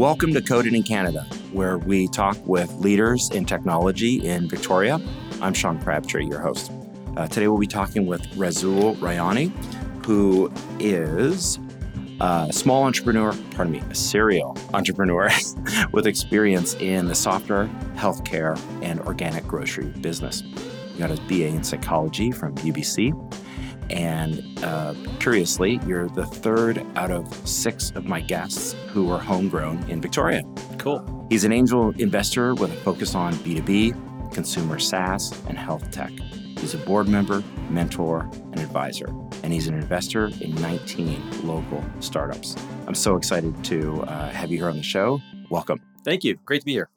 Welcome to Coded in Canada, where we talk with leaders in technology in Victoria. I'm Sean Crabtree, your host. Uh, today we'll be talking with Rasool Rayani, who is a small entrepreneur, pardon me, a serial entrepreneur with experience in the software, healthcare, and organic grocery business. He got his BA in psychology from UBC and uh, curiously, you're the third out of six of my guests who are homegrown in Victoria. Cool. He's an angel investor with a focus on B2B, consumer SaaS, and health tech. He's a board member, mentor, and advisor, and he's an investor in 19 local startups. I'm so excited to uh, have you here on the show. Welcome. Thank you. Great to be here.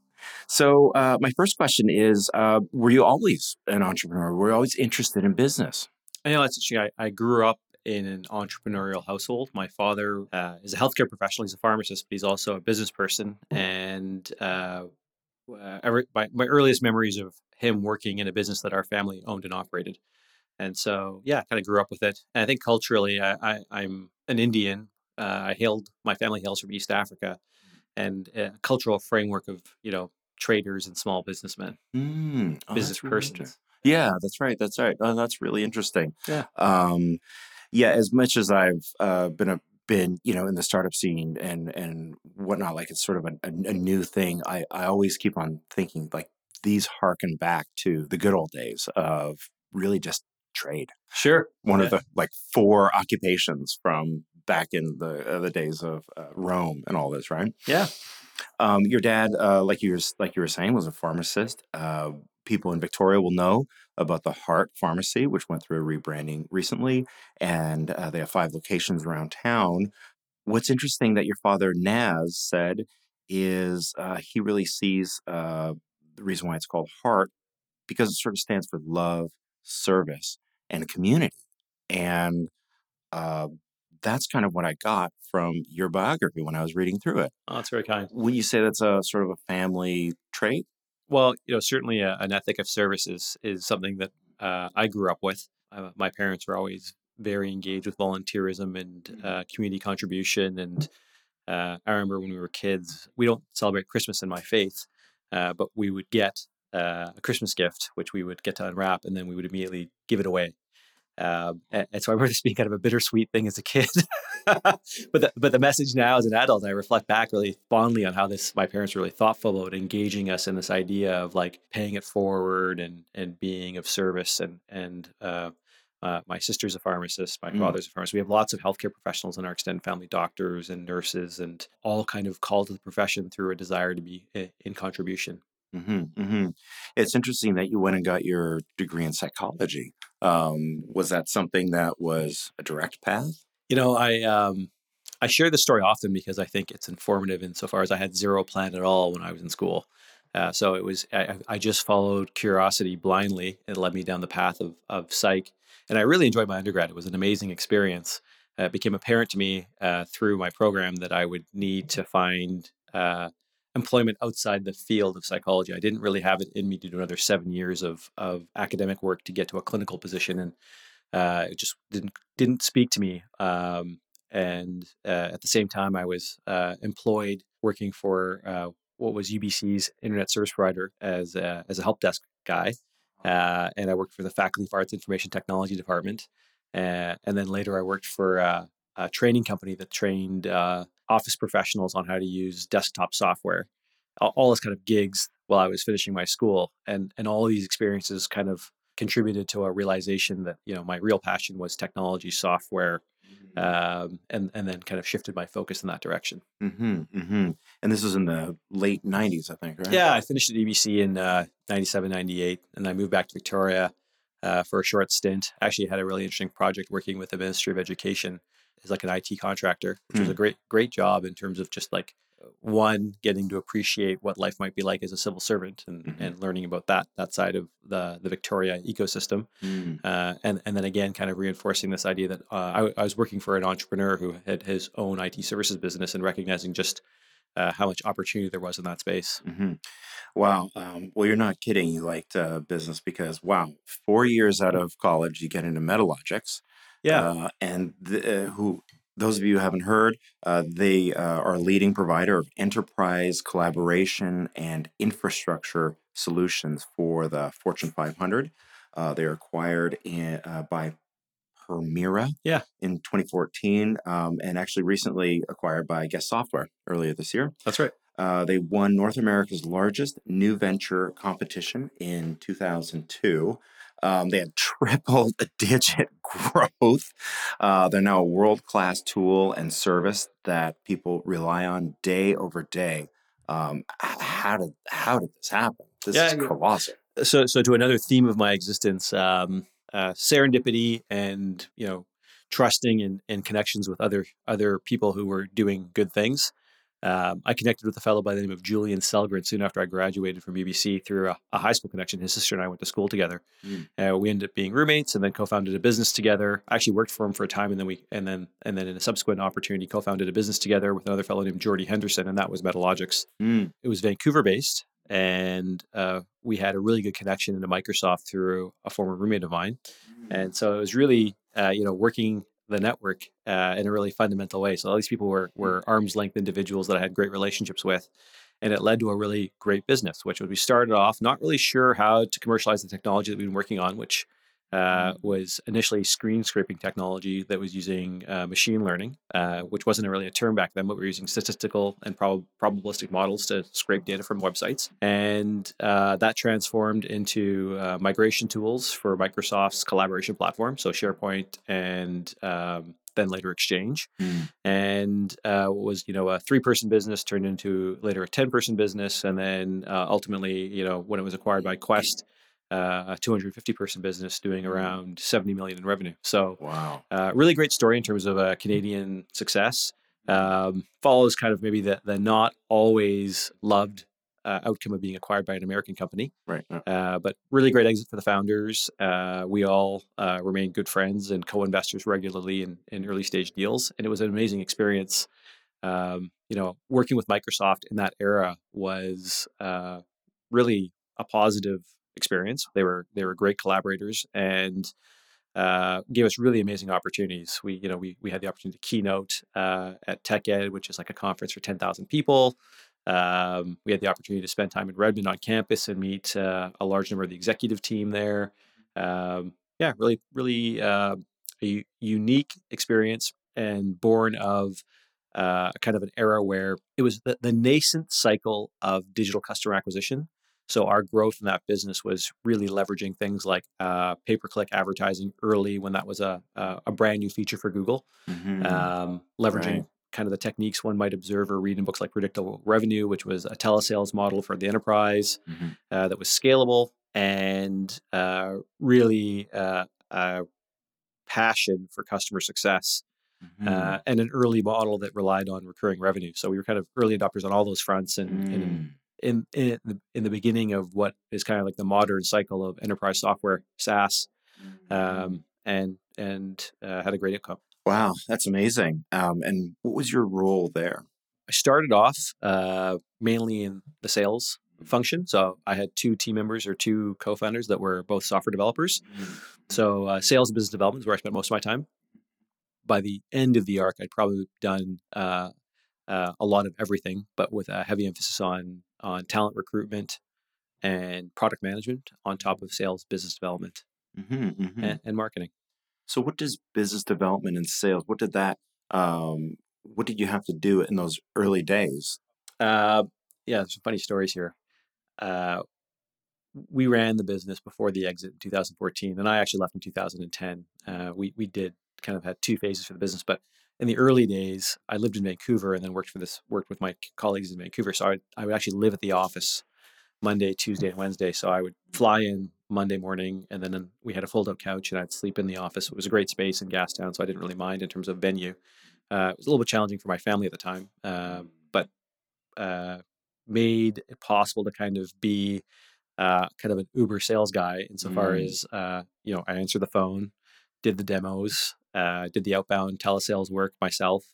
So, uh, my first question is uh, Were you always an entrepreneur? Were you always interested in business? You know, that's interesting. I, I grew up in an entrepreneurial household. My father uh, is a healthcare professional. He's a pharmacist, but he's also a business person. And uh, uh, every, my, my earliest memories of him working in a business that our family owned and operated. And so, yeah, kind of grew up with it. And I think culturally, I, am an Indian. Uh, I hailed, my family hails from East Africa, and a cultural framework of, you know, traders and small businessmen, mm. oh, business persons. Yeah, that's right. That's right. Oh, that's really interesting. Yeah. Um, yeah. As much as I've uh, been a been you know in the startup scene and and whatnot, like it's sort of a, a, a new thing. I I always keep on thinking like these harken back to the good old days of really just trade. Sure. One yeah. of the like four occupations from back in the uh, the days of uh, Rome and all this, right? Yeah. Um, your dad, uh, like you were like you were saying, was a pharmacist. People in Victoria will know about the Heart Pharmacy, which went through a rebranding recently, and uh, they have five locations around town. What's interesting that your father Naz said is uh, he really sees uh, the reason why it's called Heart because it sort of stands for love, service, and community, and uh, that's kind of what I got from your biography when I was reading through it. Oh, that's very kind. Would you say that's a sort of a family trait? Well, you know, certainly a, an ethic of service is, is something that uh, I grew up with. Uh, my parents were always very engaged with volunteerism and mm-hmm. uh, community contribution. And uh, I remember when we were kids, we don't celebrate Christmas in my faith, uh, but we would get uh, a Christmas gift, which we would get to unwrap, and then we would immediately give it away. Um, and, and, so I remember this being kind of a bittersweet thing as a kid. but the, but the message now as an adult, I reflect back really fondly on how this my parents were really thoughtful about engaging us in this idea of like paying it forward and and being of service and and uh, uh, my sister's a pharmacist, my mm. father's a pharmacist. We have lots of healthcare professionals in our extended family, doctors and nurses, and all kind of called to the profession through a desire to be eh, in contribution. Mm-hmm, mm-hmm. It's interesting that you went and got your degree in psychology. Um, was that something that was a direct path? You know, I um, I share this story often because I think it's informative insofar as I had zero plan at all when I was in school. Uh, so it was I, I, just followed curiosity blindly. It led me down the path of of psych, and I really enjoyed my undergrad. It was an amazing experience. Uh, it became apparent to me uh, through my program that I would need to find uh, employment outside the field of psychology. I didn't really have it in me to do another seven years of of academic work to get to a clinical position, and uh, it just didn't didn't speak to me. Um, and uh, at the same time, I was uh, employed working for uh, what was UBC's internet service provider as a, as a help desk guy, uh, and I worked for the Faculty of Arts Information Technology department. Uh, and then later, I worked for a training company that trained office professionals on how to use desktop software. All, this kind of gigs while I was finishing my school, and and all these experiences kind of contributed to a realization that you know my real passion was technology, software, mm-hmm. um, and and then kind of shifted my focus in that direction. Mm-hmm, mm-hmm. And this was in the late '90s, I think, right? Yeah, I finished at UBC in uh, '97, '98, and I moved back to Victoria uh, for a short stint. Actually, had a really interesting project working with the Ministry of Education as like an IT contractor, which mm. was a mm. great great job in terms of just like one getting to appreciate what life might be like as a civil servant and, mm-hmm. and learning about that that side of the the Victoria ecosystem, mm. uh, and and then again kind of reinforcing this idea that uh, I, I, was working for an entrepreneur who had his own IT services business and recognizing just uh, how much opportunity there was in that space. Mm-hmm. Wow. Um, well, you're not kidding. You liked uh, business because wow, four years out of college, you get into Metalogix. Yeah. Uh, and the, uh, who those of you who haven't heard, uh, they uh, are a leading provider of enterprise collaboration and infrastructure solutions for the Fortune 500. Uh, they are acquired in, uh, by Permira Yeah. in 2014 um, and actually recently acquired by Quest Software earlier this year. That's right. Uh, they won North America's largest new venture competition in 2002. Um, they had triple digit growth. Uh, they're now a world class tool and service that people rely on day over day. Um, how did how did this happen? This Yeah, is colossal. so so to another theme of my existence um, uh, serendipity and you know trusting and, and connections with other other people who were doing good things um, i connected with a fellow by the name of julian selgren soon after i graduated from ubc through a, a high school connection. His sister and i went to school together. Mm. uh, we ended up being roommates and then co-founded a business together. I actually worked for him for a time and then we and then and then in a subsequent opportunity co-founded a business together with another fellow named jordy henderson and that was Metalogix. Mm. it was Vancouver based, and uh, we had a really good connection into Microsoft through a former roommate of mine, and so it was really uh, you know working the network uh, in a really fundamental way. So all these people were were arm's length individuals that I had great relationships with. And it led to a really great business, which was we started off not really sure how to commercialize the technology that we've been working on, which uh, was initially screen scraping technology that was using uh, machine learning, uh, which wasn't really a term back then, but we were using statistical and prob- probabilistic models to scrape data from websites. And uh, that transformed into uh, migration tools for Microsoft's collaboration platform, so SharePoint and um, then later Exchange. Mm. And uh, was you know a three person business turned into later a ten person business, and then uh, ultimately you know when it was acquired by Quest uh, a 250 person business doing around 70 million in revenue. So, Wow. uh, really great story in terms of uh, Canadian success. Um, follows kind of maybe the, the not always loved uh, outcome of being acquired by an American company, Right. Uh, uh, but really great exit for the founders. Uh, we all uh, remain good friends and co investors regularly in, in early stage deals. And it was an amazing experience. Um, you know, working with Microsoft in that era was uh, really a positive experience. They were they were great collaborators and uh, gave us really amazing opportunities. We you know we we had the opportunity to keynote uh, at TechEd, which is like a conference for ten thousand people. Um, we had the opportunity to spend time in Redmond on campus and meet uh, a large number of the executive team there. Um, yeah, really really uh, a unique experience and born of uh, kind of an era where it was the, the nascent cycle of digital customer acquisition. So our growth in that business was really leveraging things like uh, pay-per-click advertising early when that was a a, a brand new feature for Google, mhm. um, leveraging Right. kind of the techniques one might observe or read in books like Predictable Revenue, which was a telesales model for the enterprise Mhm. uh, that was scalable and uh, really uh, a passion for customer success Mhm. uh, and an early model that relied on recurring revenue. So we were kind of early adopters on all those fronts, and, and Mm. In in the, in the beginning of what is kind of like the modern cycle of enterprise software SaaS, um, and and uh, had a great outcome. Wow, that's amazing. Um, and what was your role there? I started off uh, mainly in the sales function. So I had two team members or two co-founders that were both software developers. So uh, sales and business development is where I spent most of my time. By the end of the arc, I'd probably done uh, uh, a lot of everything, but with a heavy emphasis on on talent recruitment and product management on top of sales, business development, hmm hmm and, and marketing. So, what does business development and sales? What did that? Um, what did you have to do in those early days? Uh, yeah, there's some funny stories here. Uh, we ran the business before the exit in 2014, and I actually left in 2010. Uh, we we did kind of had two phases for the business, but in the early days, I lived in Vancouver and then worked for this worked with my colleagues in Vancouver. So I I would actually live at the office Monday, Tuesday, and Wednesday. So I would fly in Monday morning, and then we had a fold out couch, and I'd sleep in the office. It was a great space in Gastown, so I didn't really mind in terms of venue. Uh, it was a little bit challenging for my family at the time, uh, but uh, made it possible to kind of be uh, kind of an Uber sales guy insofar Mm. as uh, you know I answered the phone, did the demos, uh, did the outbound telesales work myself,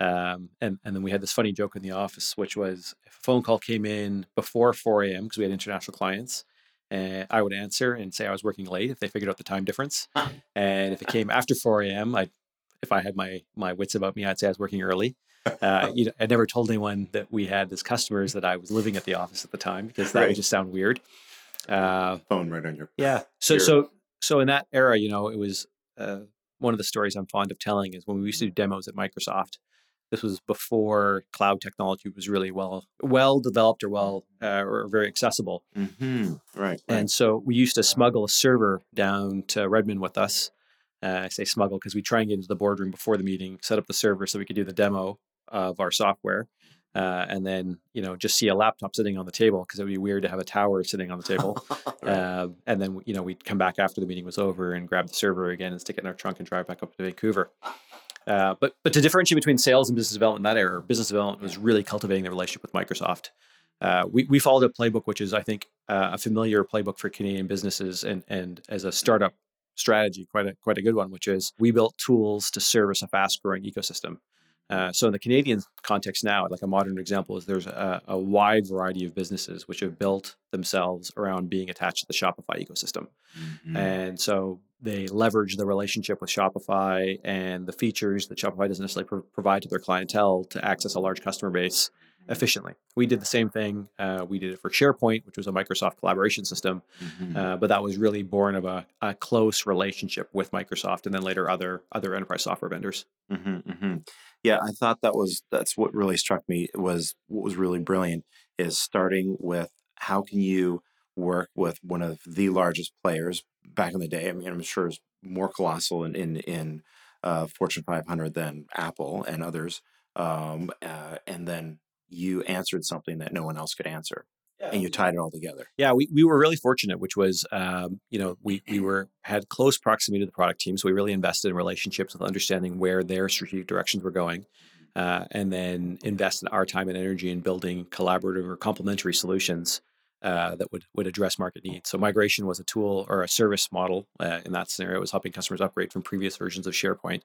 um, and and then we had this funny joke in the office, which was if a phone call came in before 4 a.m. because we had international clients. And I would answer and say I was working late if they figured out the time difference. And if it came after 4 a.m., I'd if I had my my wits about me, I'd say I was working early. Uh, you know, I never told anyone that we had as customers that I was living at the office at the time because that Right. would just sound weird. Uh, Phone right on your. yeah. So so so in that era, you know, it was uh, one of the stories I'm fond of telling is when we used to do demos at Microsoft. This was before cloud technology was really well well developed or well uh, or very accessible. Mm-hmm. Right. And so we used to smuggle a server down to Redmond with us. Uh, I say smuggle because we try and get into the boardroom before the meeting, set up the server so we could do the demo of our software, uh, and then you know just see a laptop sitting on the table because it would be weird to have a tower sitting on the table. Right. Um, and then you know we'd come back after the meeting was over and grab the server again and stick it in our trunk and drive back up to Vancouver. Uh, but but to differentiate between sales and business development in that era, business development was really cultivating the relationship with Microsoft. Uh, we we followed a playbook which is I think uh, a familiar playbook for Canadian businesses and and as a startup strategy, quite a quite a good one, which is we built tools to service a fast growing ecosystem. Uh, so in the Canadian context now, like a modern example is there's a, a wide variety of businesses which have built themselves around being attached to the Shopify ecosystem. Mhm. And so they leverage the relationship with Shopify and the features that Shopify doesn't necessarily pro- provide to their clientele to access a large customer base efficiently. We did the same thing. Uh, we did it for SharePoint, which was a Microsoft collaboration system, Mhm. uh, but that was really born of a, a close relationship with Microsoft and then later other other enterprise software vendors. hmm hmm Yeah, I thought that was that's what really struck me was what was really brilliant is starting with how can you work with one of the largest players back in the day. I mean, I'm sure it's more colossal in in, in uh, Fortune 500 than Apple and others, um, uh, and then you answered something that no one else could answer, and you tied it all together. Yeah, we, we were really fortunate, which was, um, you know, we, we were had close proximity to the product team. So we really invested in relationships with understanding where their strategic directions were going. Uh, and then invest in our time and energy in building collaborative or complementary solutions uh, that would, would address market needs. So migration was a tool or a service model uh, in that scenario. It was helping customers upgrade from previous versions of SharePoint,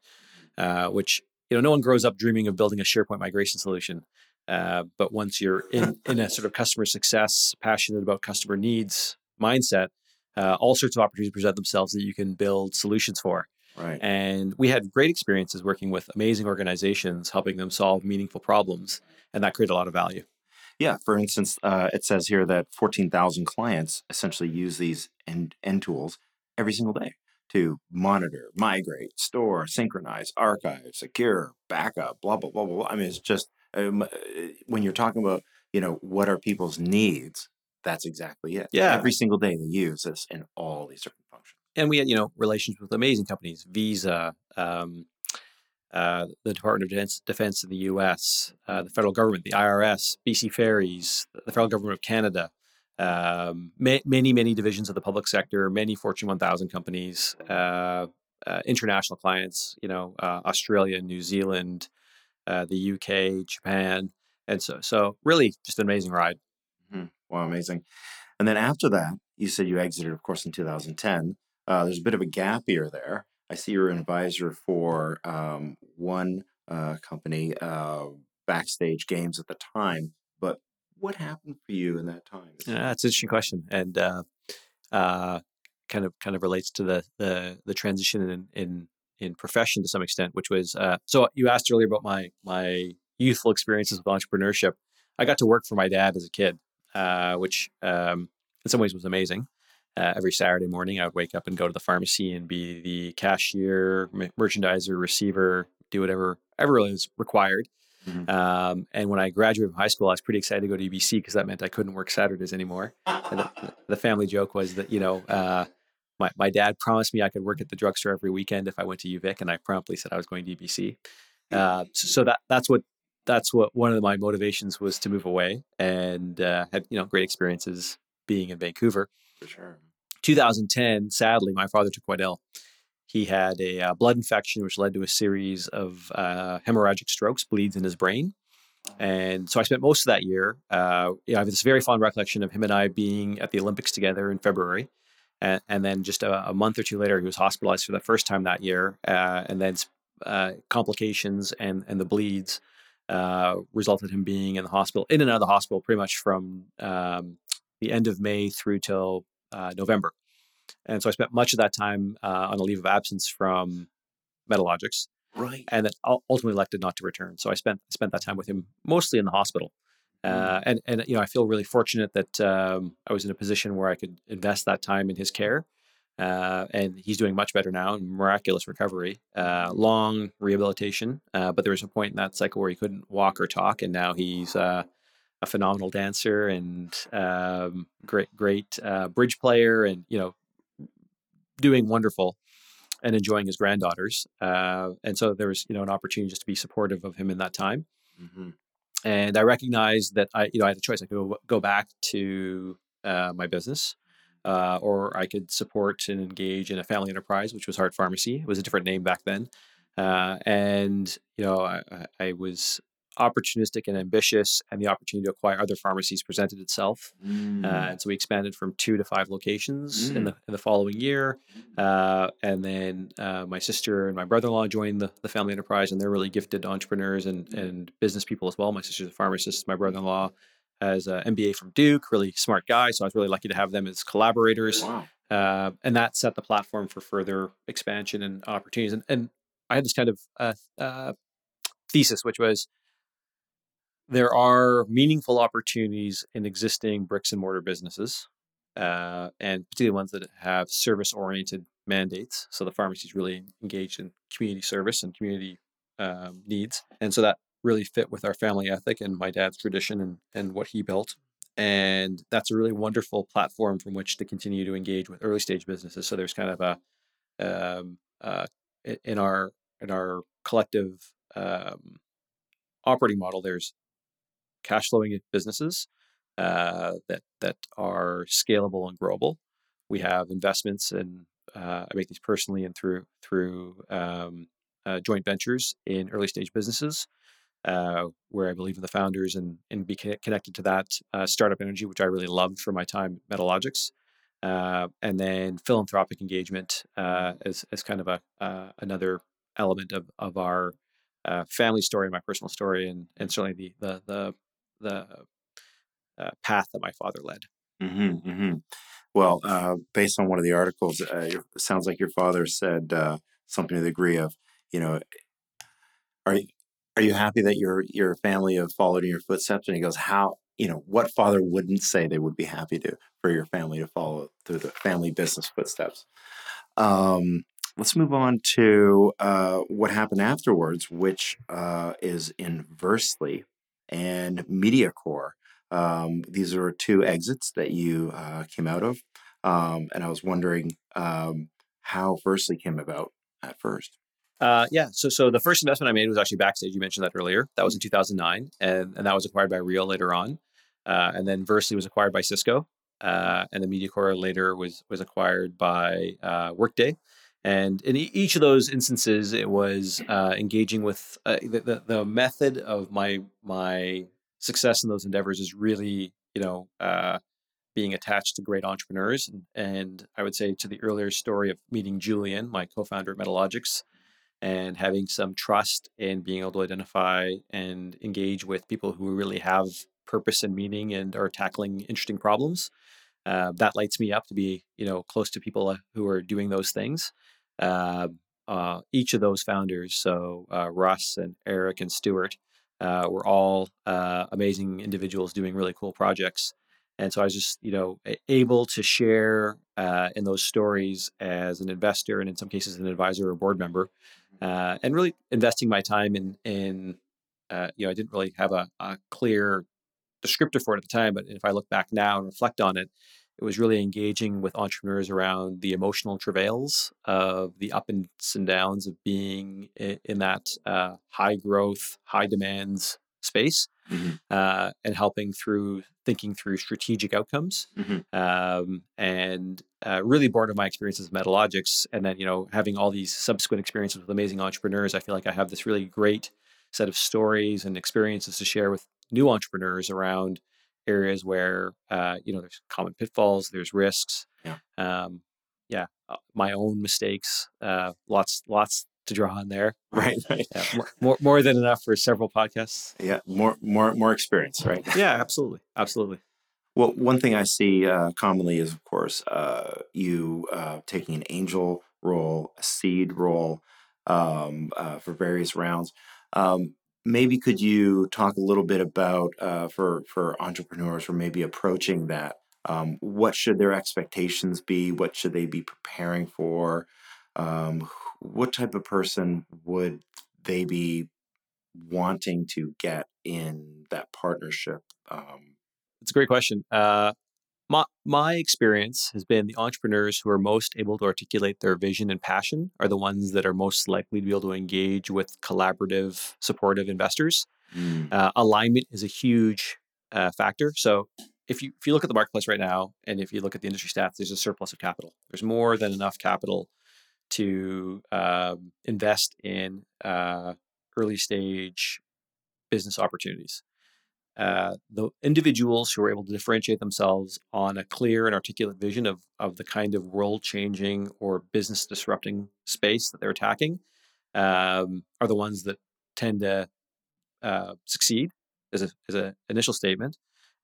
uh, which you know no one grows up dreaming of building a SharePoint migration solution. Uh, but once you're in, in a sort of customer success, passionate about customer needs mindset, uh, all sorts of opportunities present themselves that you can build solutions for. Right. And we had great experiences working with amazing organizations, helping them solve meaningful problems, and that created a lot of value. Yeah, for instance, uh, it says here that 14,000 clients essentially use these end, end tools every single day to monitor, migrate, store, synchronize, archive, secure, backup, blah, blah, blah, blah. blah. I mean, it's just um, uh, when you're talking about, you know, what are people's needs, that's exactly it. Yeah. Every single day they use this in all these different functions. And we had, you know, relations with amazing companies, Visa, um, uh, the Department of Defense, Defense in the U.S., uh, the federal government, the IRS, BC Ferries, the federal government of Canada, um, ma- many, many divisions of the public sector, many Fortune 1000 companies, uh, uh, international clients, you know, uh, Australia, New Zealand, uh, the UK, Japan, and so so really just an amazing ride. Mhm. Wow, amazing. And then after that, you said you exited, of course, in 2010. Uh, there's a bit of a gap year there. I see you're an advisor for um, one uh, company, uh, Backstage Games at the time. But what happened for you in that time? Yeah, that's an interesting question, and uh, uh, kind of kind of relates to the the, the transition in, in in profession to some extent, which was uh, so you asked earlier about my my youthful experiences with entrepreneurship. I got to work for my dad as a kid, uh, which um, in some ways was amazing. Uh, every Saturday morning, I would wake up and go to the pharmacy and be the cashier, m- merchandiser, receiver, do whatever ever was required. Mhm. Um, and when I graduated from high school, I was pretty excited to go to UBC because that meant I couldn't work Saturdays anymore. And the, the family joke was that you know uh, my my dad promised me I could work at the drugstore every weekend if I went to UVic, and I promptly said I was going to UBC. Uh, so, so that that's what that's what one of my motivations was to move away, and uh, had you know great experiences being in Vancouver. For sure. 2010, sadly, my father took quite ill. He had a uh, blood infection, which led to a series of uh, hemorrhagic strokes, bleeds in his brain. And so I spent most of that year. Uh, you know, I have this very fond recollection of him and I being at the Olympics together in February. And, and then just a, a month or two later, he was hospitalized for the first time that year. Uh, and then uh, complications and, and the bleeds uh, resulted in him being in the hospital, in and out of the hospital, pretty much from um, the end of May through till uh, November. And so I spent much of that time uh, on a leave of absence from Metalogix. Right. and then ultimately elected not to return. So I spent spent that time with him mostly in the hospital. Uh, and and you know I feel really fortunate that um, I was in a position where I could invest that time in his care, uh, and he's doing much better now. Miraculous recovery, uh, long rehabilitation, uh, but there was a point in that cycle where he couldn't walk or talk, and now he's uh, a phenomenal dancer and um, great great uh, bridge player, and you know doing wonderful and enjoying his granddaughters. Uh, and so there was you know an opportunity just to be supportive of him in that time hmm and I recognized that I, you know, I had a choice. I could go, back to uh, my business, uh, or I could support and engage in a family enterprise, which was Heart Pharmacy. It was a different name back then, uh, and you know, I- I was opportunistic and ambitious, and the opportunity to acquire other pharmacies presented itself. Mm. Uh, and so we expanded from two to five locations in Mm. the in the following year. Uh, and then uh, my sister and my brother-in-law joined the, the family enterprise, and they're really gifted entrepreneurs and and business people as well. My sister's a pharmacist. My brother-in-law has an MBA from Duke, really smart guy. So I was really lucky to have them as collaborators, wow. uh, and that set the platform for further expansion and opportunities. And, and I had this kind of uh, uh, thesis, which was there are meaningful opportunities in existing bricks and mortar businesses, uh, and particularly ones that have service oriented mandates. So the pharmacy is really engaged in community service and community um, needs. And so that really fit with our family ethic and my dad's tradition and, and what he built. And that's a really wonderful platform from which to continue to engage with early stage businesses. So there's kind of a um, uh, in our in our collective um, operating model. There's cash flowing businesses uh, that that are scalable and growable. We have investments, and uh, I make these personally and through through um, uh, joint ventures in early stage businesses, uh, where I believe in the founders and and be connected to that uh, startup energy, which I really loved for my time at Metalogix. Uh, and then philanthropic engagement as, as kind of a another element of, of our family story and my personal story, and, and certainly the the the, the uh, path that my father led. hmm hmm Well, uh, based on one of the articles, uh, it sounds like your father said uh, something to the degree of, you know, are you, are you happy that your your family have followed in your footsteps? And he goes, how, you know, what father wouldn't say they would be happy to for your family to follow through the family business footsteps? Um, let's move on to uh, what happened afterwards, which uh, is inversely and MediaCore. Um, these are two exits that you uh, came out of, um, and I was wondering um, how Versely came about at first. Uh, yeah. So, so the first investment I made was actually Backstage. You mentioned that earlier. That was in 2009, and, and that was acquired by Real later on. Uh, and then Versely was acquired by Cisco, uh, and the MediaCore later was was acquired by uh, Workday. And in each of those instances, it was uh, engaging with uh, the, the the method of my my success in those endeavors is really you know uh, being attached to great entrepreneurs. And, and I would say to the earlier story of meeting Julian, my co-founder at Metalogix, and having some trust in being able to identify and engage with people who really have purpose and meaning and are tackling interesting problems. Uh, that lights me up to be, you know, close to people uh, who are doing those things. Uh, uh, each of those founders, so uh, Russ and Eric and Stuart, uh, were all uh, amazing individuals doing really cool projects. And so I was just, you know, able to share uh, in those stories as an investor and in some cases an advisor or board member, uh, and really investing my time in in uh, you know I didn't really have a, a clear descriptor for it at the time, but if I look back now and reflect on it, it was really engaging with entrepreneurs around the emotional travails of the ups and downs of being in, that uh, high growth, high demands space, Mhm. uh, and helping through thinking through strategic outcomes. Mhm. Um, and uh, really born of my experiences with Metalogix, and then you know having all these subsequent experiences with amazing entrepreneurs, I feel like I have this really great set of stories and experiences to share with new entrepreneurs around areas where uh, you know there's common pitfalls, there's risks. Yeah. Um, yeah, uh, my own mistakes, uh, lots, lots to draw on there. Right, right. Yeah, more, more, than enough for several podcasts. Yeah, more, more, more experience, right? Yeah, absolutely, absolutely. Well, one thing I see uh, commonly is, of course, uh, you uh, taking an angel role, a seed role. um, uh, for various rounds. Um, maybe could you talk a little bit about uh, for for entrepreneurs are maybe approaching that? Um, what should their expectations be? What should they be preparing for? Um, what type of person would they be wanting to get in that partnership? Um, it's a great question. Uh, my, my experience has been the entrepreneurs who are most able to articulate their vision and passion are the ones that are most likely to be able to engage with collaborative, supportive investors. Mm. Uh, alignment is a huge uh, factor. So if you if you look at the marketplace right now, and if you look at the industry stats, there's a surplus of capital. There's more than enough capital to um, invest in uh, early stage business opportunities. Uh, the individuals who are able to differentiate themselves on a clear and articulate vision of, of the kind of world changing or business disrupting space that they're attacking um, are the ones that tend to uh, succeed as an as a initial statement.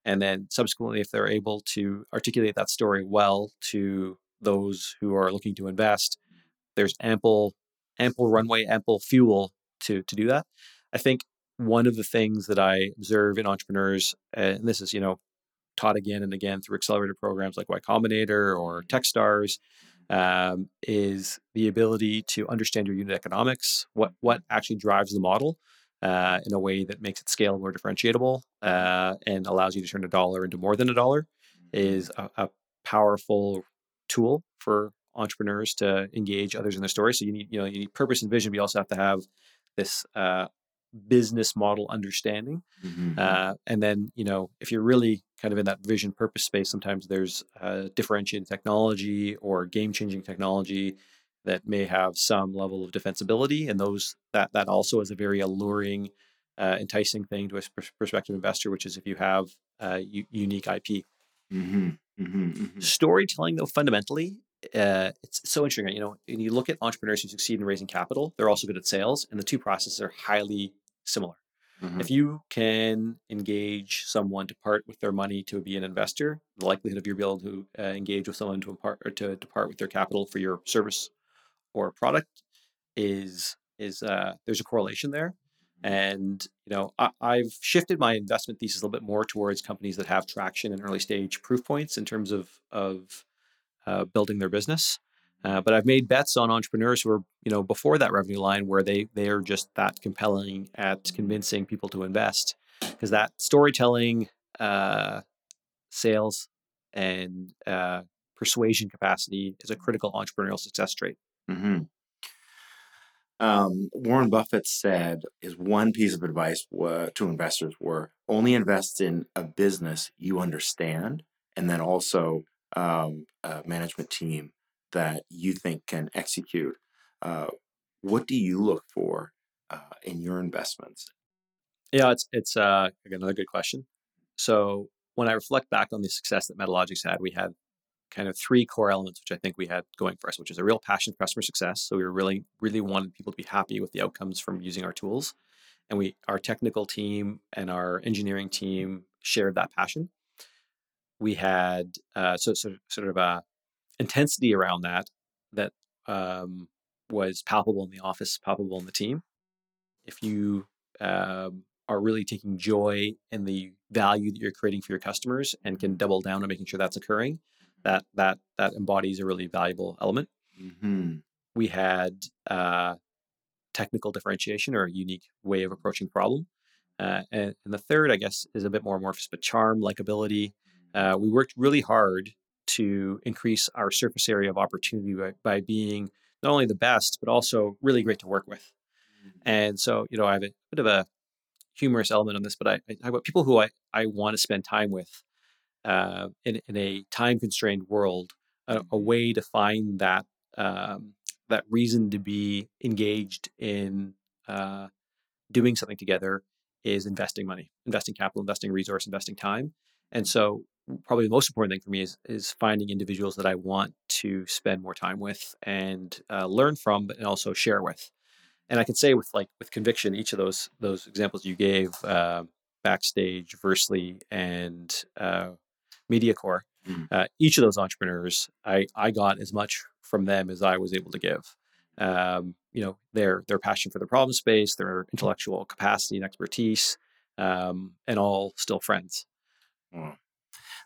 And then subsequently, if they're able to articulate that story well to those who are looking to invest, there's ample ample runway, ample fuel to to do that. I think one of the things that I observe in entrepreneurs, and this is you know taught again and again through accelerator programs like Y Combinator or TechStars, um, is the ability to understand your unit economics, what what actually drives the model, uh, in a way that makes it scalable or differentiable, uh, and allows you to turn a dollar into more than a dollar, is a, a powerful tool for entrepreneurs to engage others in their story. So you need you know you need purpose and vision, but you also have to have this uh, business model understanding. Mm-hmm. Uh, and then, you know, if you're really kind of in that vision purpose space, sometimes there's uh, differentiated technology or game changing technology that may have some level of defensibility. And those that that also is a very alluring, uh, enticing thing to a prospective investor, which is if you have uh, u- unique IP. Mm-hmm. Mm-hmm. mm-hmm. Storytelling, though, fundamentally uh, it's so interesting. You know, when you look at entrepreneurs who succeed in raising capital, they're also good at sales, and the two processes are highly similar. Mm-hmm. If you can engage someone to part with their money to be an investor, the likelihood of you being able to uh, engage with someone to impart or to depart with their capital for your service or product is is uh, there's a correlation there. Mm-hmm. And you know, I, I've shifted my investment thesis a little bit more towards companies that have traction and early stage proof points in terms of of uh, building their business. Uh, but I've made bets on entrepreneurs who are, you know, before that revenue line where they they are just that compelling at convincing people to invest because that storytelling, uh, sales, and uh, persuasion capacity is a critical entrepreneurial success trait. Mm-hmm. Um, Warren Buffett said his one piece of advice to investors were only invest in a business you understand, and then also um, a management team that you think can execute. Uh, what do you look for uh, in your investments? Yeah, it's it's uh, another good question. So when I reflect back on the success that Metalogix had, we had kind of three core elements which I think we had going for us, which is a real passion for customer success. So we were really really wanted people to be happy with the outcomes from using our tools, and we our technical team and our engineering team shared that passion we had uh, so, so sort of a intensity around that that um, was palpable in the office, palpable in the team. If you um, are really taking joy in the value that you're creating for your customers and can double down on making sure that's occurring, that that that embodies a really valuable element. Mm-hmm. We had uh, technical differentiation or a unique way of approaching problem. Uh, and, and, the third, I guess, is a bit more amorphous, but charm, likability, uh, we worked really hard to increase our surface area of opportunity by, by, being not only the best, but also really great to work with. Mm-hmm. And so, you know, I have a bit of a humorous element on this, but I, I talk about people who I, I want to spend time with uh, in, in a time constrained world, a, a, mm-hmm. way to find that um, that reason to be engaged in uh, doing something together is investing money, investing capital, investing resource, investing time. And so probably the most important thing for me is is finding individuals that I want to spend more time with and uh, learn from, but also share with. And I can say with like with conviction, each of those those examples you gave, uh, backstage, Versely, and uh, MediaCore, mm-hmm. uh, each of those entrepreneurs, I I got as much from them as I was able to give. um, you know their their passion for the problem space, their intellectual capacity and expertise, um, and all still friends. Oh,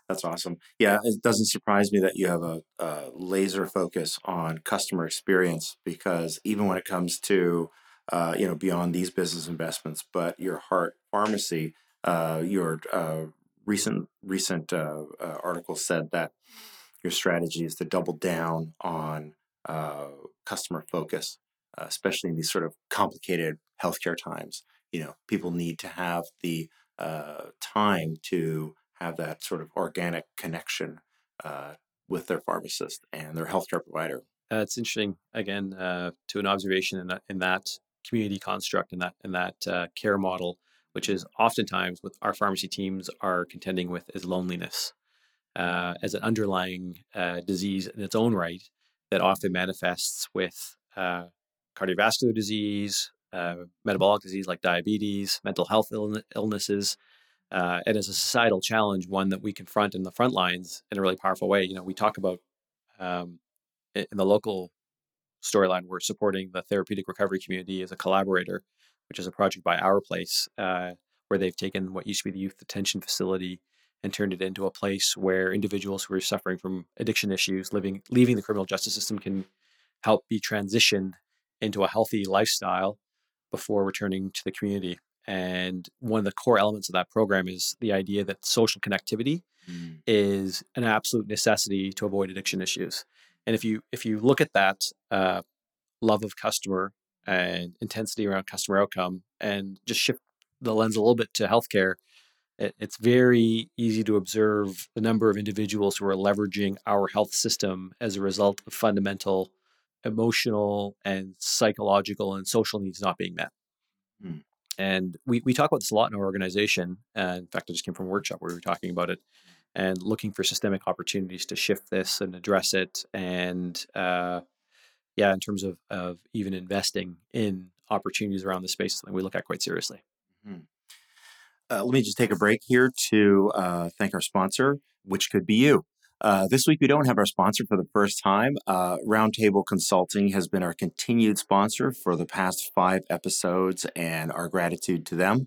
that's awesome. Yeah, it doesn't surprise me that you have a, a, laser focus on customer experience because even when it comes to uh, you know beyond these business investments, but your heart pharmacy, uh, your uh, recent recent uh, uh, article said that your strategy is to double down on uh, customer focus, especially in these sort of complicated healthcare times. You know, people need to have the time to have that sort of organic connection uh, with their pharmacist and their healthcare provider. Uh, it's interesting again uh, to an observation in that in that community construct and that in that uh, care model, which is oftentimes what our pharmacy teams are contending with is loneliness uh, as an underlying uh, disease in its own right that often manifests with cardiovascular disease, metabolic disease like diabetes, mental health illnesses, uh, and as a societal challenge, one that we confront in the front lines in a really powerful way. You know, we talk about um, in the local storyline, we're supporting the therapeutic recovery community as a collaborator, which is a project by Our Place, uh, where they've taken what used to be the youth detention facility and turned it into a place where individuals who are suffering from addiction issues, living leaving the criminal justice system, can help be transitioned into a healthy lifestyle before returning to the community. And one of the core elements of that program is the idea that social connectivity mm. is an absolute necessity to avoid addiction issues. And if you if you look at that uh, love of customer and intensity around customer outcome, and just shift the lens a little bit to healthcare, it, it's very easy to observe the number of individuals who are leveraging our health system as a result of fundamental emotional and psychological and social needs not being met. Mm. And we, we talk about this a lot in our organization. Uh, in fact, I just came from a workshop where we were talking about it and looking for systemic opportunities to shift this and address it. And uh, yeah, in terms of, of even investing in opportunities around the space, something we look at quite seriously. Mm-hmm. Uh, let me just take a break here to uh, thank our sponsor, which could be you. Uh, this week, we don't have our sponsor for the first time. Uh, Roundtable Consulting has been our continued sponsor for the past five episodes, and our gratitude to them.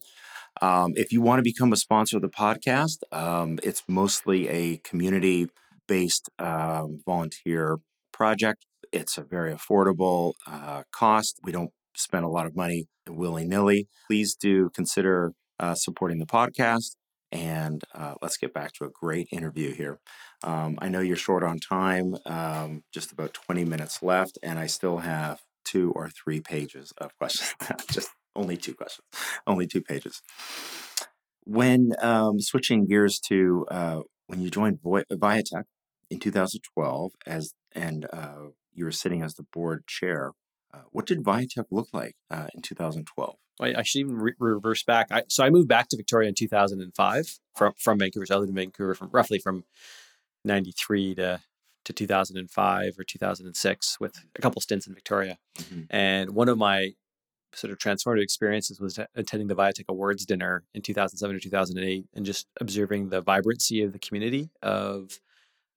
Um, if you want to become a sponsor of the podcast, um, it's mostly a community based um, volunteer project. It's a very affordable uh, cost. We don't spend a lot of money willy nilly. Please do consider uh, supporting the podcast. And uh, let's get back to a great interview here. Um, I know you're short on time, um, just about 20 minutes left, and I still have two or three pages of questions. just only two questions, only two pages. When um, switching gears to uh, when you joined Viatec in 2012, as and uh, you were sitting as the board chair, uh, what did Viatec look like uh, in 2012? I, should even re- reverse back. I, so I moved back to Victoria in 2005 from from Vancouver. So I lived in Vancouver from roughly from 93 to to 2005 or 2006 with a couple stints in Victoria. Mm-hmm. And one of my sort of transformative experiences was attending the Viatec Awards dinner in 2007 or 2008 and just observing the vibrancy of the community of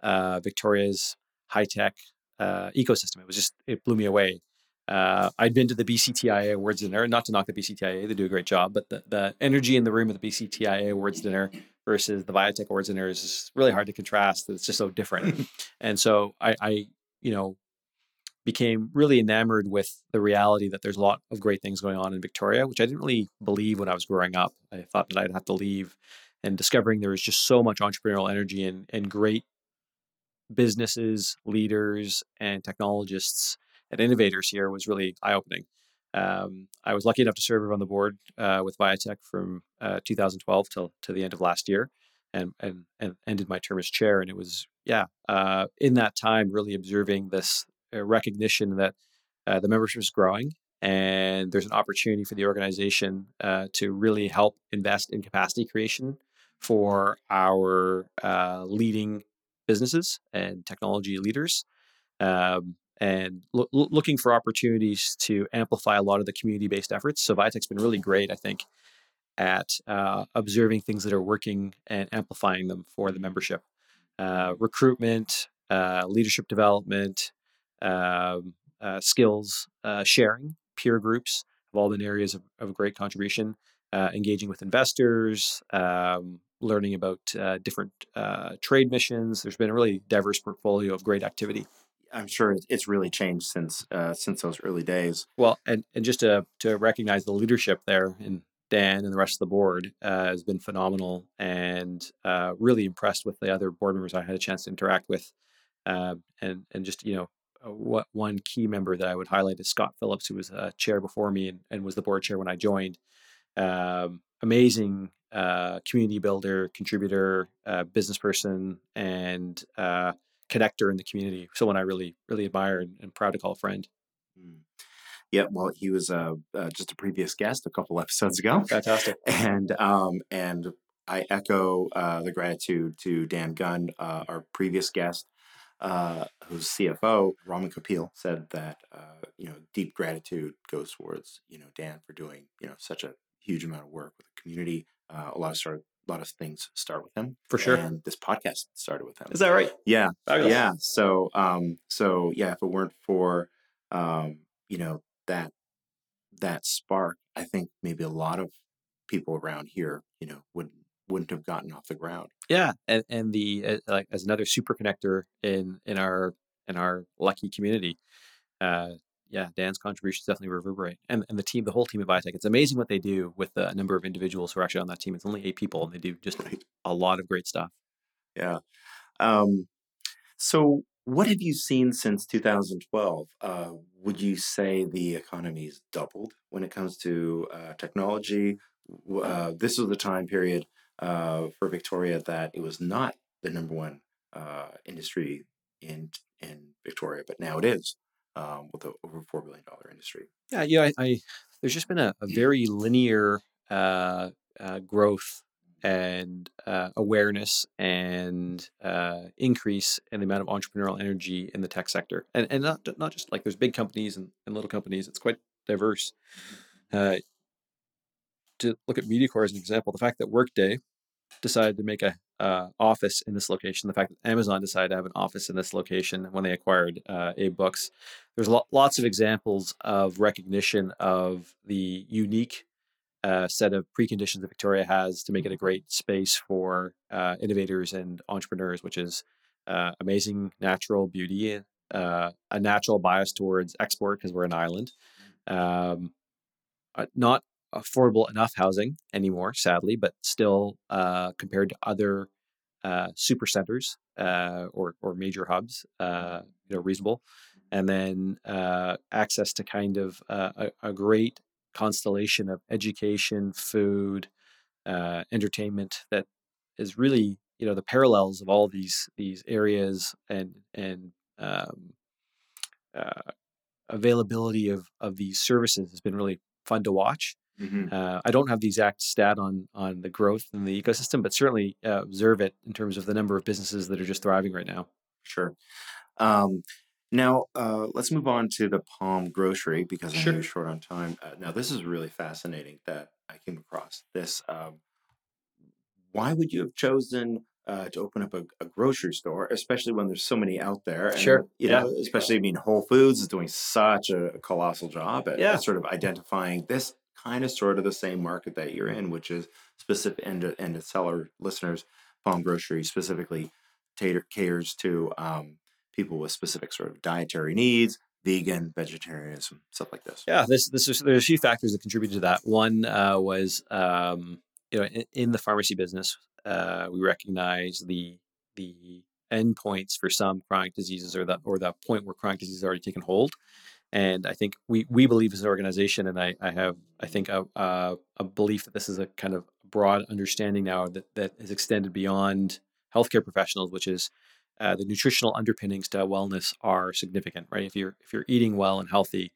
uh, Victoria's high tech uh, ecosystem. It was just, it blew me away. Uh, I'd been to the BCTIA Awards dinner, not to knock the BCTIA, they do a great job, but the, the energy in the room at the BCTIA Awards dinner versus the Viatec Awards dinner is really hard to contrast. It's just so different. and so I, I, you know, became really enamored with the reality that there's a lot of great things going on in Victoria, which I didn't really believe when I was growing up. I thought that I'd have to leave and discovering there was just so much entrepreneurial energy and, and great businesses, leaders, and technologists and innovators here was really eye opening. Um, I was lucky enough to serve on the board uh, with Viatec from uh, 2012 till to the end of last year, and, and and ended my term as chair. And it was yeah, uh, in that time, really observing this uh, recognition that uh, the membership is growing, and there's an opportunity for the organization uh, to really help invest in capacity creation for our leading businesses and technology leaders. Um, and lo- looking for opportunities to amplify a lot of the community based efforts. So Viatec's been really great, I think, at uh, observing things that are working and amplifying them for the membership. Uh, recruitment, uh, leadership development, um, uh, skills uh, sharing, peer groups have all been areas of, of great contribution. Uh, engaging with investors, um, learning about different trade missions. There's been a really diverse portfolio of great activity. I'm sure it's really changed since uh, since those early days. Well, and and just to to recognize the leadership there and Dan and the rest of the board uh, has been phenomenal, and uh, really impressed with the other board members I had a chance to interact with, uh, and and just you know. What one key member that I would highlight is Scott Phillips, who was a chair before me and, and was the board chair when I joined. Um, amazing uh, community builder, contributor, uh, business person, and uh, connector in the community. Someone I really, really admire and, and proud to call a friend. Mm. Yeah, well, he was uh, uh, just a previous guest a couple episodes ago. Fantastic. And um, and I echo uh, the gratitude to Dan Gunn, uh, our previous guest, uh, who's CFO. Raman Kapil said that uh, you know deep gratitude goes towards you know Dan for doing you know such a huge amount of work with the community. a lot of start, a lot of things start with him for sure. And this podcast started with him. Is that right? Yeah, Fabulous. yeah. So um, so yeah, if it weren't for um, you know that that spark, I think maybe a lot of people around here, you know, wouldn't wouldn't have gotten off the ground. Yeah, and and the uh, like as another super connector in in our in our lucky community. Uh, yeah, Dan's contributions definitely reverberate, and and the team, the whole team at Viatec. It's amazing what they do with the number of individuals who are actually on that team. It's only eight people, and they do just a lot of great stuff. Yeah. Um, so, what have you seen since 2012? Uh, would you say the economy's doubled when it comes to uh, technology? Uh, this was the time period uh, for Victoria that it was not the number one uh, industry in in Victoria, but now it is um, with over four billion dollar industry. Yeah, yeah. I, I, there's just been a, a very linear uh, growth and uh, awareness and uh, increase in the amount of entrepreneurial energy in the tech sector, and and not not just like there's big companies and, and little companies. It's quite diverse. Uh, to look at MediaCorp as an example, the fact that Workday decided to make a uh, office in this location, the fact that Amazon decided to have an office in this location when they acquired uh, AbeBooks, there's lo- lots of examples of recognition of the unique uh, set of preconditions that Victoria has to make it a great space for uh, innovators and entrepreneurs, which is uh, amazing natural beauty, uh, a natural bias towards export because we're an island, um, uh, not affordable enough housing anymore, sadly, but still uh, compared to other super centers or or major hubs, you know, reasonable, and then access to kind of a, a great constellation of education, food, uh, entertainment that is really you know the parallels of all these these areas and and um, uh, availability of of these services has been really fun to watch. Mm-hmm. Uh, I don't have the exact stat on on the growth in the ecosystem, but certainly uh, observe it in terms of the number of businesses that are just thriving right now. Sure. Um, now, uh, let's move on to the Palm Grocery because I know you're short on time. Uh, now, this is really fascinating that I came across this. Um, why would you have chosen uh, to open up a, a grocery store, especially when there's so many out there? And, Sure. You Yeah. know, especially I mean, Whole Foods is doing such a colossal job at, Yeah. at sort of identifying this kind of sort of the same market that you're in, which is specific end to end to seller listeners. Palm Grocery specifically tater, caters to um, people with specific sort of dietary needs, vegan, vegetarianism, stuff like this. Yeah, this this is, there's a few factors that contributed to that. One uh, was um, you know in, in, the pharmacy business, uh, we recognize the the endpoints for some chronic diseases or the or the point where chronic disease has already taken hold. And I think we we believe as an organization, and I, I have I think a, a, a belief that this is a kind of broad understanding now that that is extended beyond healthcare professionals, which is uh, the nutritional underpinnings to wellness are significant, right? If you're if you're eating well and healthy,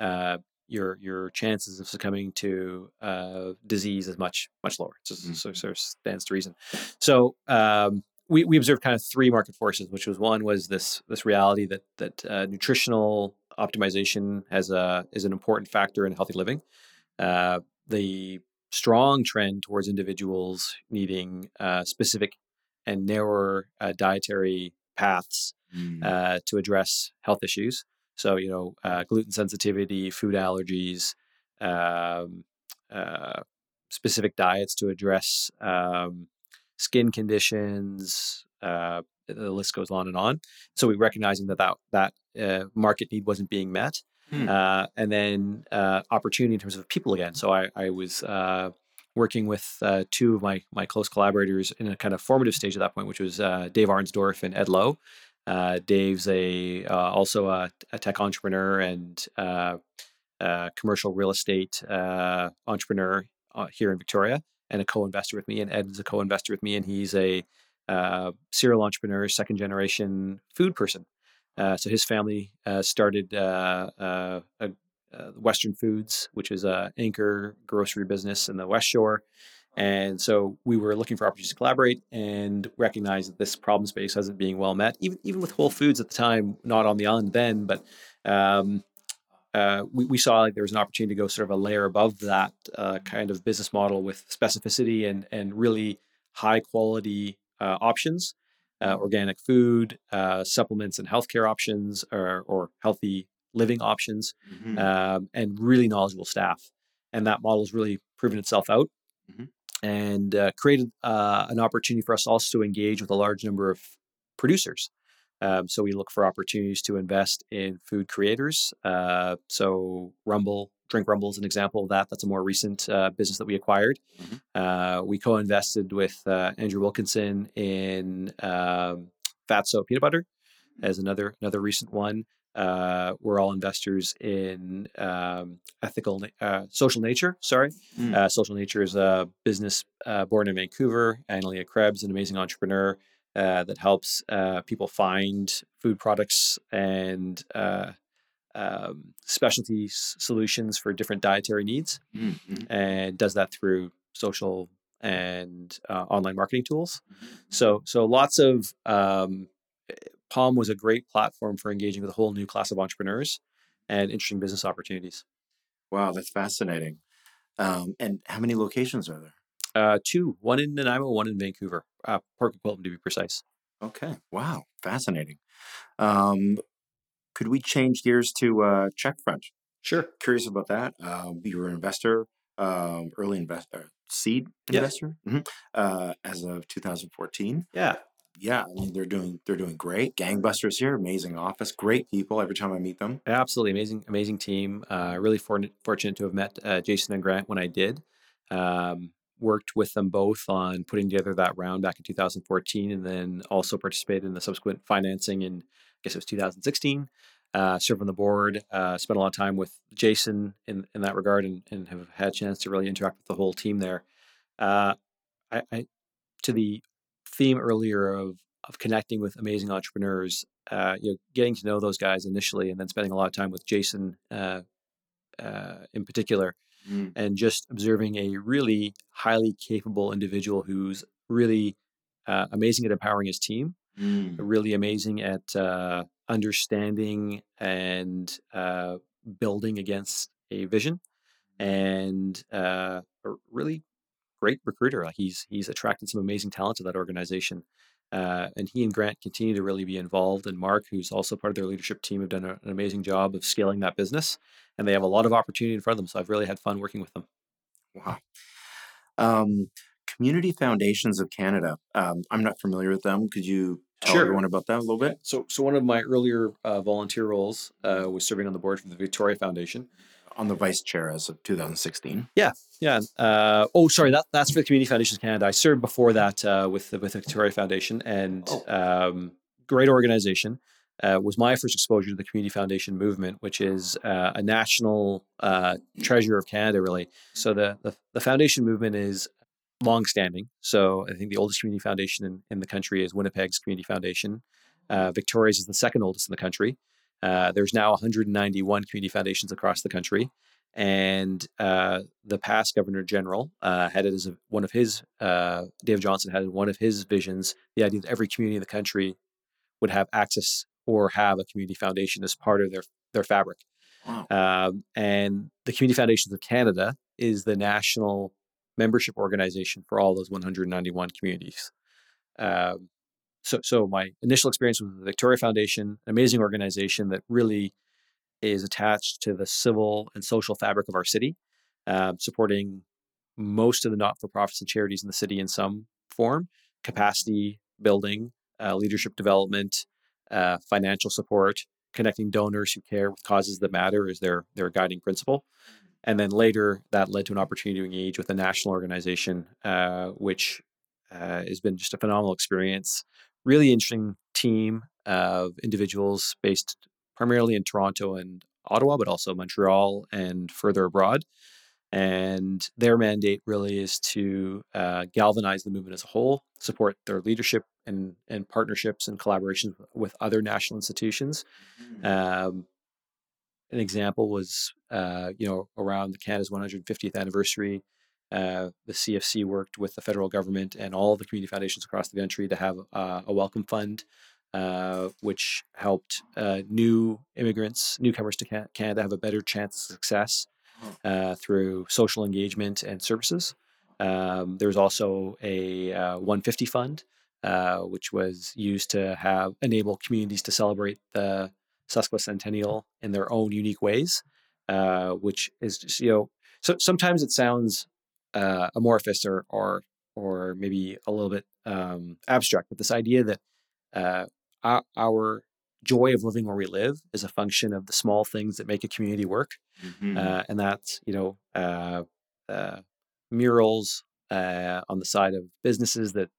uh, your your chances of succumbing to uh, disease is much much lower. It mm-hmm. so, so stands to reason. So um, we we observed kind of three market forces, which was one was this this reality that that uh, nutritional optimization has a is an important factor in healthy living. Uh, the strong trend towards individuals needing uh, specific and narrower uh, dietary paths mm. uh, to address health issues. So you know, uh, gluten sensitivity, food allergies, um, uh, specific diets to address um, skin conditions. Uh, the list goes on and on. So we recognizing that that, that uh, market need wasn't being met, hmm. Uh, and then uh, opportunity in terms of people again. So I, I was uh, working with two of my my close collaborators in a kind of formative stage at that point, which was Dave Arnsdorf and Ed Lowe. Dave's a also a, a, tech entrepreneur and commercial real estate entrepreneur here in Victoria and a co-investor with me. And Ed is a co-investor with me, and he's a uh, serial entrepreneur, second generation food person. Uh, so his family uh, started uh, uh, Western Foods, which is a anchor grocery business in the West Shore. And so we were looking for opportunities to collaborate and recognize that this problem space wasn't being well met, even even with Whole Foods at the time, not on the island then, but um, uh, we, we, saw like there was an opportunity to go sort of a layer above that uh, kind of business model with specificity and and really high quality uh, options, uh, organic food, uh, supplements, and healthcare options, or, or healthy living options, mm-hmm. um, and really knowledgeable staff. And that model has really proven itself out. Mm-hmm. And created an opportunity for us also to engage with a large number of producers um, so we look for opportunities to invest in food creators. Uh, so Rumble, Drink Rumble is an example of that. That's a more recent uh, business that we acquired. Mm-hmm. Uh, we co-invested with uh, Andrew Wilkinson in um, Fatso peanut butter as another another recent one. Uh, we're all investors in um, ethical uh, social nature. Sorry, mm. social nature is a business born in Vancouver. Annalea Krebs, an amazing entrepreneur. Uh, that helps uh, people find food products and uh, um, specialty s- solutions for different dietary needs, mm-hmm. and does that through social and uh, online marketing tools. Mm-hmm. So, so lots of um, Palm was a great platform for engaging with a whole new class of entrepreneurs and interesting business opportunities. Wow, that's fascinating. Um, and how many locations are there? Uh, two, one in Nanaimo, one in Vancouver, uh, Port Coquitlam to be precise. Okay. Wow. Fascinating. Um, could we change gears to uh, Checkfront? Sure. Curious about that. Uh, you were an investor, um, early investor, seed investor, mm-hmm. uh, as of 2014. Yeah. Yeah, I mean they're doing they're doing great. Gangbusters here, amazing office, great people. Every time I meet them, absolutely amazing, amazing team. Uh, really for, fortunate to have met uh, Jason and Grant when I did. Um, worked with them both on putting together that round back in 2014 and then also participated in the subsequent financing in, guess it was 2016. Uh, served on the board, uh, spent a lot of time with Jason in, in that regard and, and have had a chance to really interact with the whole team there. Uh, I, I, to the theme earlier of, of connecting with amazing entrepreneurs, uh, you know, getting to know those guys initially and then spending a lot of time with Jason uh, uh, in particular mm. and just observing a really highly capable individual who's really uh, amazing at empowering his team, mm. really amazing at uh, understanding and uh, building against a vision, and uh, a really great recruiter. He's he's attracted some amazing talent to that organization. Uh, and he and Grant continue to really be involved. And Mark, who's also part of their leadership team, have done a, an amazing job of scaling that business. And they have a lot of opportunity in front of them. So I've really had fun working with them. Wow. Um, Community Foundations of Canada. Um, I'm not familiar with them. Could you tell sure. everyone about that a little bit? So, so one of my earlier uh, volunteer roles uh, was serving on the board for the Victoria Foundation on the vice chair as of 2016. Yeah, yeah. Uh, oh, sorry, that that's for the Community Foundations of Canada. I served before that uh, with the, with the Victoria Foundation, and oh. um, great organization. Uh, was my first exposure to the Community Foundation movement, which is uh, a national uh, treasure of Canada, really. So the, the, the foundation movement is long-standing. So I think the oldest community foundation in, in the country is Winnipeg's Community Foundation. Uh, Victoria's is the second oldest in the country. Uh, there's now 191 community foundations across the country. And uh, the past governor general uh, had it as a, one of his, uh, Dave Johnston had one of his visions, the idea that every community in the country would have access or have a community foundation as part of their, their fabric. Wow. Um, and the Community Foundations of Canada is the national membership organization for all those 191 communities. Um, so, so my initial experience with the Victoria Foundation, an amazing organization that really is attached to the civil and social fabric of our city, uh, supporting most of the not for profits and charities in the city in some form, capacity building, uh, leadership development, uh, financial support, connecting donors who care with causes that matter is their, their guiding principle. And then later, that led to an opportunity to engage with a national organization, uh, which uh, has been just a phenomenal experience. Really interesting team of individuals based primarily in Toronto and Ottawa, but also Montreal and further abroad. And their mandate really is to uh, galvanize the movement as a whole, support their leadership and, and partnerships and collaborations with other national institutions. Mm-hmm. Um, an example was, uh, you know, around Canada's 150th anniversary, uh, the CFC worked with the federal government and all the community foundations across the country to have uh, a welcome fund, uh, which helped uh, new immigrants, newcomers to Canada, have a better chance of success uh, through social engagement and services. Um, was also a 150 fund, which was used to have enable communities to celebrate the sesquicentennial in their own unique ways, uh, which is just you know. So sometimes it sounds uh, amorphous or or or maybe a little bit um, abstract, but this idea that uh, our, our, joy of living where we live is a function of the small things that make a community work, mm-hmm. uh, and that's you know uh, uh, murals uh, on the side of businesses that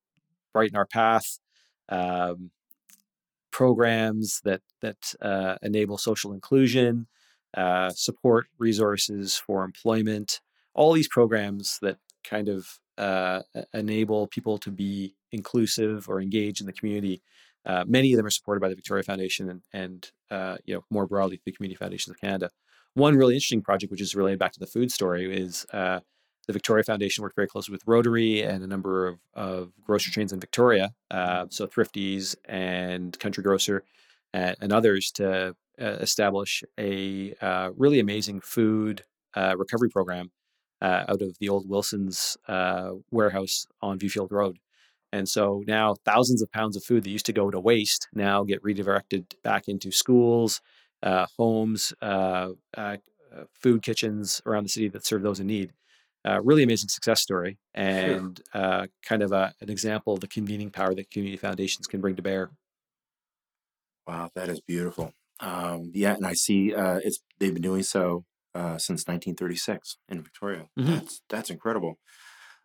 brighten our path. Um, programs that that uh, enable social inclusion, uh, support resources for employment, all these programs that kind of uh, enable people to be inclusive or engaged in the community. Uh, many of them are supported by the Victoria Foundation and, and uh, you know more broadly the Community Foundations of Canada. One really interesting project, which is related back to the food story, is uh, the Victoria Foundation worked very closely with Rotary and a number of, of grocery chains in Victoria, uh, so Thrifties and Country Grocer and, and others to uh, establish a uh, really amazing food uh, recovery program uh, out of the old Wilson's uh, warehouse on Viewfield Road. And so now thousands of pounds of food that used to go to waste now get redirected back into schools, homes, food kitchens around the city that serve those in need uh, really amazing success story and uh, kind of a, an example of the convening power that community foundations can bring to bear. Wow, that is beautiful. Um, yeah, and I see uh, it's they've been doing so uh, since 1936 in Victoria. Mm-hmm. That's that's incredible.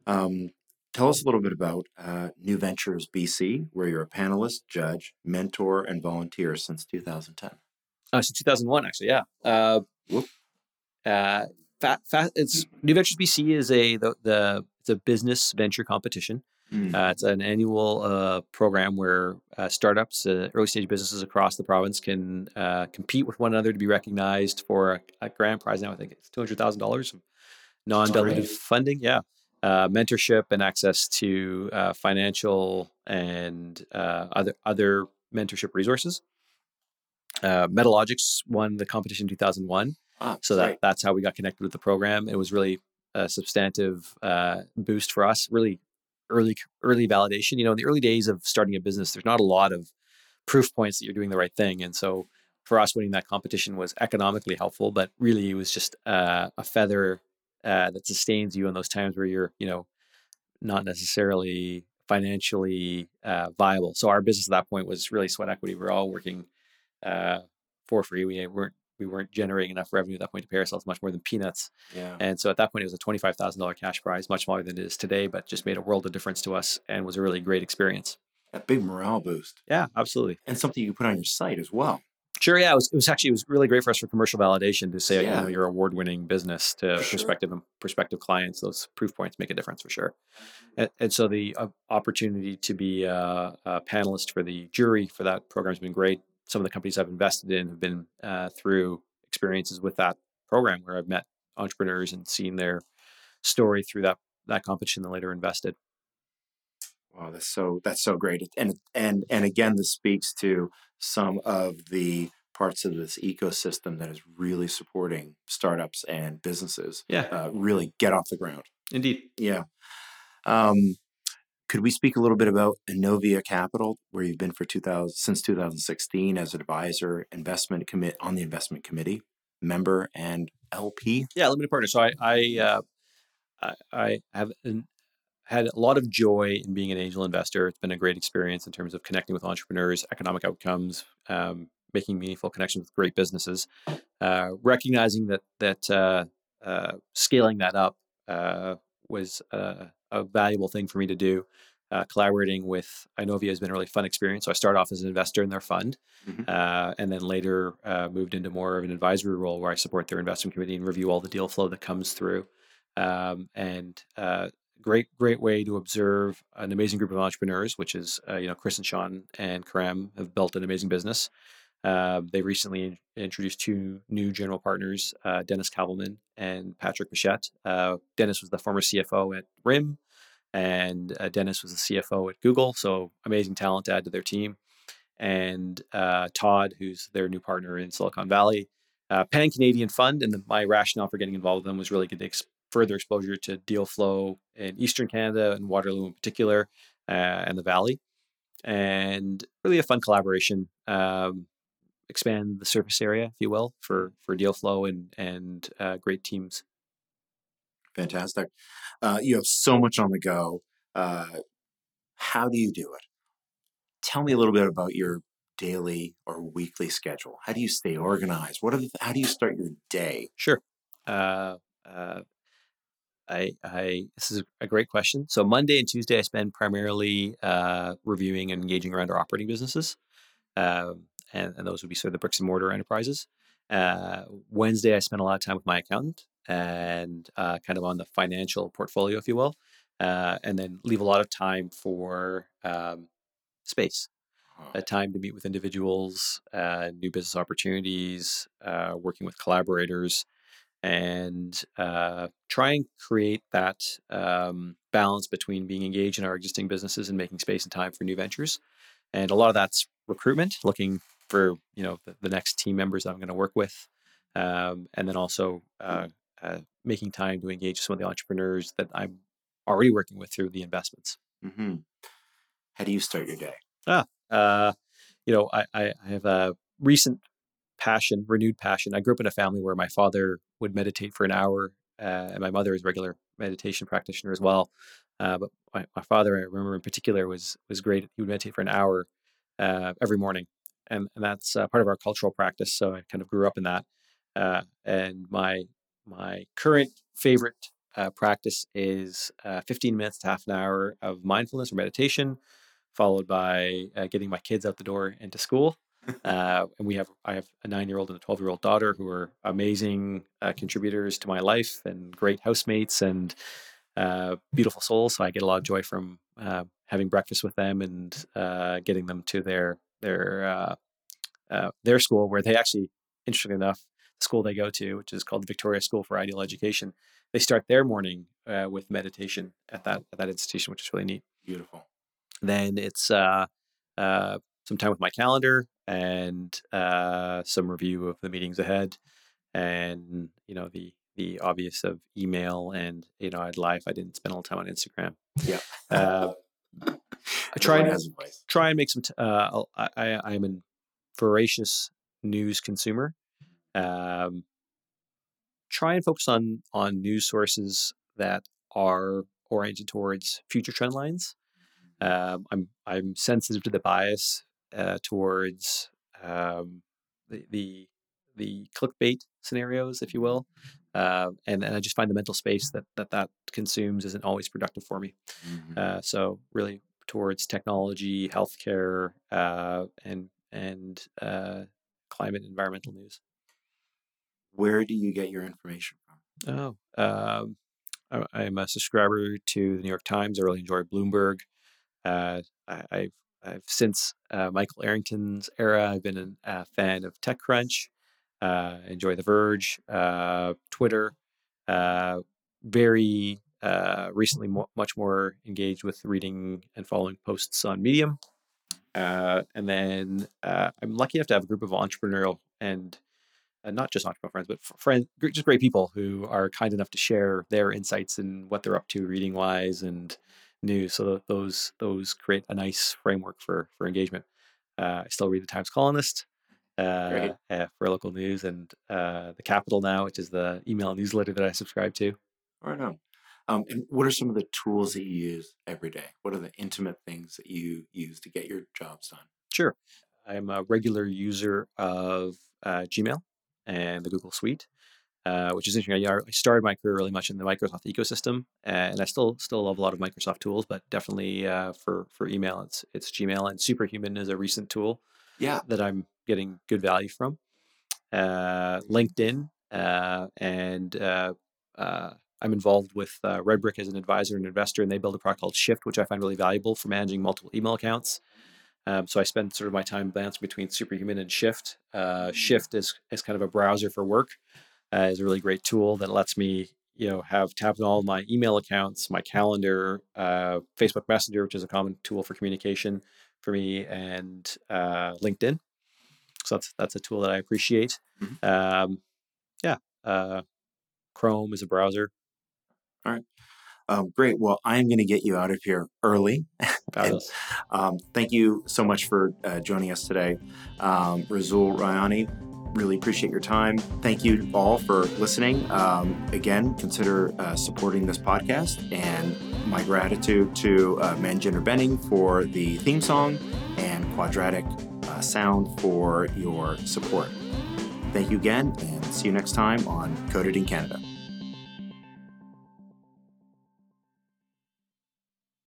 Um, tell us a little bit about uh, New Ventures BC, where you're a panelist, judge, mentor, and volunteer since 2010. Uh, since 2001, actually, yeah. Uh, it's New Ventures BC is a the, the it's a business venture competition. Mm. Uh, it's an annual uh, program where uh, startups, uh, early stage businesses across the province can uh, compete with one another to be recognized for a, a grand prize. Now I think it's two hundred thousand dollars of non-dilutive funding. Yeah, uh, mentorship and access to financial and other other mentorship resources. Uh, Metalogix won the competition in 2001. Ah, so that, that's how we got connected with the program. It was really a substantive uh, boost for us. Really early early validation. You know, in the early days of starting a business, there's not a lot of proof points that you're doing the right thing, and so for us, winning that competition was economically helpful. But really, it was just uh, a feather uh, that sustains you in those times where you're, you know, not necessarily financially uh, viable. So our business at that point was really sweat equity. We are all working uh, for free. We weren't we weren't generating enough revenue at that point to pay ourselves much more than peanuts. Yeah. And so at that point, it was a twenty-five thousand dollar cash prize, much smaller than it is today, but just made a world of difference to us and was a really great experience. A big morale boost. Yeah, absolutely. And something you can put on your site as well. Sure. Yeah, it was, it was actually it was really great for us for commercial validation to say yeah. you know you're award-winning business to sure. prospective prospective clients. Those proof points make a difference for sure. And, and so the uh, opportunity to be a, a panelist for the jury for that program has been great some of the companies I've invested in have been uh, through experiences with that program where I've met entrepreneurs and seen their story through that that competition and later invested. Wow, that's so that's so great. And and and again, this speaks to some of the parts of this ecosystem that is really supporting startups and businesses. Yeah, uh, really get off the ground. Indeed. Yeah. Um, Could we speak a little bit about Inovia Capital, where you've been for 2000 since 2016 as an advisor, investment commit on the investment committee, member, and LP? Yeah, limited partner. So I I uh, I, I have an, had a lot of joy in being an angel investor. It's been a great experience in terms of connecting with entrepreneurs, economic outcomes, um, making meaningful connections with great businesses. Uh, recognizing that that uh, uh, scaling that up uh, was a valuable thing for me to do. Uh, collaborating with Inovia has been a really fun experience. So I started off as an investor in their fund, mm-hmm. uh, and then later uh, moved into more of an advisory role where I support their investment committee and review all the deal flow that comes through. Um, and uh, great, great way to observe an amazing group of entrepreneurs, which is uh, you know Chris and Sean and Karam have built an amazing business. Uh, they recently introduced two new general partners, uh, Dennis Kavelman and Patrick Pichette. Uh, Dennis was the former CFO at RIM, and uh, Dennis was the CFO at Google. So amazing talent to add to their team. And uh, Todd, who's their new partner in Silicon Valley, uh, Pan Canadian fund. And the, my rationale for getting involved with them was really get ex- further exposure to deal flow in Eastern Canada and Waterloo in particular, and the Valley. And really a fun collaboration. Um, expand the surface area, if you will, for for deal flow and and uh, great teams. Fantastic. Uh, you have so much on the go. Uh, how do you do it? Tell me a little bit about your daily or weekly schedule. How do you stay organized? What are the, how do you start your day? Sure. Uh, uh, I, I this is a great question. So Monday and Tuesday I spend primarily uh, reviewing and engaging around our operating businesses. Um, and, and those would be sort of the bricks and mortar enterprises. Uh, Wednesday, I spend a lot of time with my accountant and uh, kind of on the financial portfolio, if you will, uh, and then leave a lot of time for um, space, a time to meet with individuals, uh, new business opportunities, uh, working with collaborators, and uh, try and create that um, balance between being engaged in our existing businesses and making space and time for new ventures. And a lot of that's recruitment, looking for you know the, the next team members that I'm going to work with, um, and then also uh, uh, making time to engage some of the entrepreneurs that I'm already working with through the investments. Mm-hmm. How do you start your day? Ah, uh, you know, I, I have a recent passion, renewed passion. I grew up in a family where my father would meditate for an hour, uh, and my mother is a regular meditation practitioner as well. Uh, but my, my, father, I remember in particular, was was great. He would meditate for an hour uh, every morning, and, and that's uh, part of our cultural practice. So I kind of grew up in that. Uh, and my my current favorite uh, practice is uh, 15 minutes to half an hour of mindfulness or meditation, followed by uh, getting my kids out the door into school. Uh, and we have I have a nine year old and a 12 year old daughter who are amazing contributors to my life and great housemates and beautiful souls. So I get a lot of joy from having breakfast with them and getting them to their their uh, uh, their school, where they actually, interestingly enough, the school they go to, which is called the Victoria School for Ideal Education, they start their morning uh, with meditation at that at that institution, which is really neat. Beautiful. Then it's uh, uh, some time with my calendar and uh, some review of the meetings ahead, and you know the the obvious of email and you know I'd lie if I didn't spend all the time on Instagram. Yeah. Uh, I try and try and make some. T- uh, I I am a voracious news consumer. Um, try and focus on on news sources that are oriented towards future trend lines. Um, I'm I'm sensitive to the bias uh, towards um, the, the the clickbait scenarios, if you will, uh, and and I just find the mental space that that that consumes isn't always productive for me. Mm-hmm. Uh, so really towards technology, healthcare, uh, and and uh, climate environmental news. Where do you get your information from? Oh, um, I, am a subscriber to the New York Times. I really enjoy Bloomberg. Uh, I, have I've since uh, Michael Arrington's era. I've been a fan of TechCrunch. Uh, enjoy The Verge, uh, Twitter. very uh, recently mo- much more engaged with reading and following posts on Medium. Uh, and then uh, I'm lucky enough to have a group of entrepreneurial and uh, not just entrepreneurial friends, but friends, just great people who are kind enough to share their insights and what they're up to reading wise and news. So those those create a nice framework for for engagement. Uh, I still read the Times Colonist uh, uh, for local news and uh, the Capital now, which is the email newsletter that I subscribe to. Right on. Um, and what are some of the tools that you use every day? What are the intimate things that you use to get your jobs done? Sure. I'm a regular user of uh, Gmail and the Google Suite, uh, which is interesting. I, started my career really much in the Microsoft ecosystem, and I still still love a lot of Microsoft tools, but definitely uh, for for email, it's it's Gmail and Superhuman is a recent tool. Yeah, that I'm getting good value from. Uh, LinkedIn uh, and uh, I'm involved with uh, Redbrick as an advisor and investor, and they build a product called Shift, which I find really valuable for managing multiple email accounts. Um, so I spend sort of my time balancing between Superhuman and Shift. Uh, Shift is, is kind of a browser for work. Uh, is a really great tool that lets me, you know, have tabs on all my email accounts, my calendar, uh, Facebook Messenger, which is a common tool for communication for me, and uh, LinkedIn. So that's that's a tool that I appreciate. Mm-hmm. Um, yeah, uh, Chrome is a browser. All right. Um, great. Well, I'm going to get you out of here early. and, um, thank you so much for uh, joining us today. Um, Rasool Rayani, really appreciate your time. Thank you all for listening. Um, again, consider uh, supporting this podcast and my gratitude to uh, Manjinder Benning for the theme song and Quadratic uh, Sound for your support. Thank you again and see you next time on Coded in Canada.